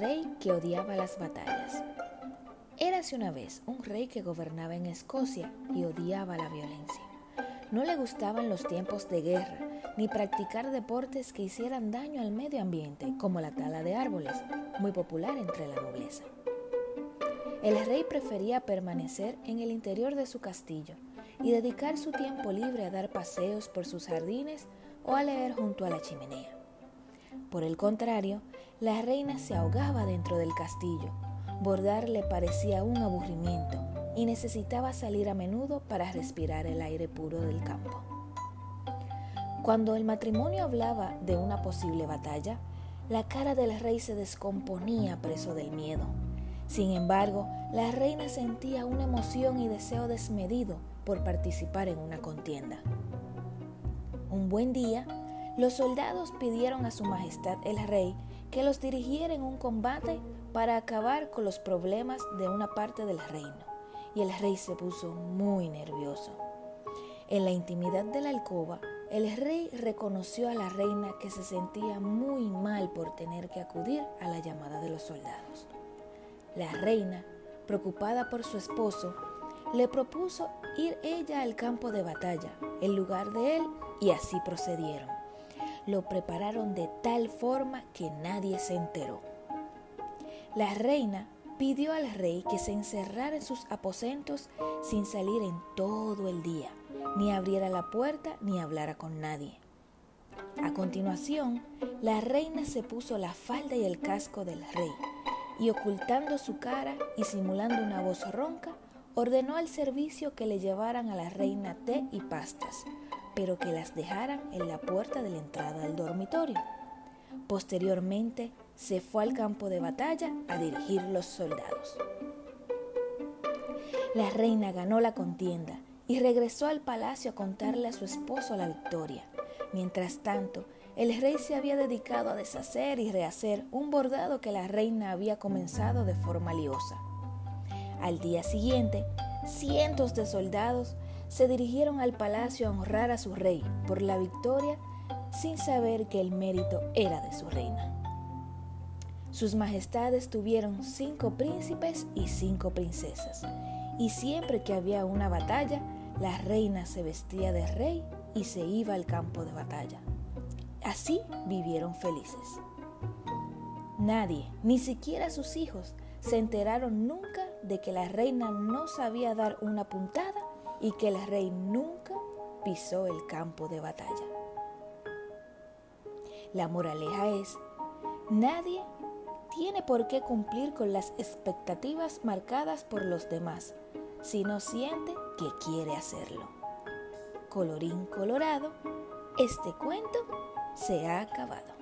rey que odiaba las batallas. Érase una vez un rey que gobernaba en Escocia y odiaba la violencia. No le gustaban los tiempos de guerra ni practicar deportes que hicieran daño al medio ambiente, como la tala de árboles, muy popular entre la nobleza. El rey prefería permanecer en el interior de su castillo y dedicar su tiempo libre a dar paseos por sus jardines o a leer junto a la chimenea. Por el contrario, la reina se ahogaba dentro del castillo. Bordar le parecía un aburrimiento y necesitaba salir a menudo para respirar el aire puro del campo. Cuando el matrimonio hablaba de una posible batalla, la cara del rey se descomponía preso del miedo. Sin embargo, la reina sentía una emoción y deseo desmedido por participar en una contienda. Un buen día, los soldados pidieron a su majestad el rey que los dirigiera en un combate para acabar con los problemas de una parte del reino, y el rey se puso muy nervioso. En la intimidad de la alcoba, el rey reconoció a la reina que se sentía muy mal por tener que acudir a la llamada de los soldados. La reina, preocupada por su esposo, le propuso ir ella al campo de batalla, en lugar de él, y así procedieron lo prepararon de tal forma que nadie se enteró. La reina pidió al rey que se encerrara en sus aposentos sin salir en todo el día, ni abriera la puerta ni hablara con nadie. A continuación, la reina se puso la falda y el casco del rey, y ocultando su cara y simulando una voz ronca, ordenó al servicio que le llevaran a la reina té y pastas, pero que las dejaran en la puerta de la entrada del dormitorio. Posteriormente se fue al campo de batalla a dirigir los soldados. La reina ganó la contienda y regresó al palacio a contarle a su esposo la victoria. Mientras tanto, el rey se había dedicado a deshacer y rehacer un bordado que la reina había comenzado de forma liosa. Al día siguiente, cientos de soldados se dirigieron al palacio a honrar a su rey por la victoria sin saber que el mérito era de su reina. Sus majestades tuvieron cinco príncipes y cinco princesas, y siempre que había una batalla, la reina se vestía de rey y se iba al campo de batalla. Así vivieron felices. Nadie, ni siquiera sus hijos, se enteraron nunca de que la reina no sabía dar una puntada y que el rey nunca pisó el campo de batalla. La moraleja es, nadie tiene por qué cumplir con las expectativas marcadas por los demás si no siente que quiere hacerlo. Colorín colorado, este cuento se ha acabado.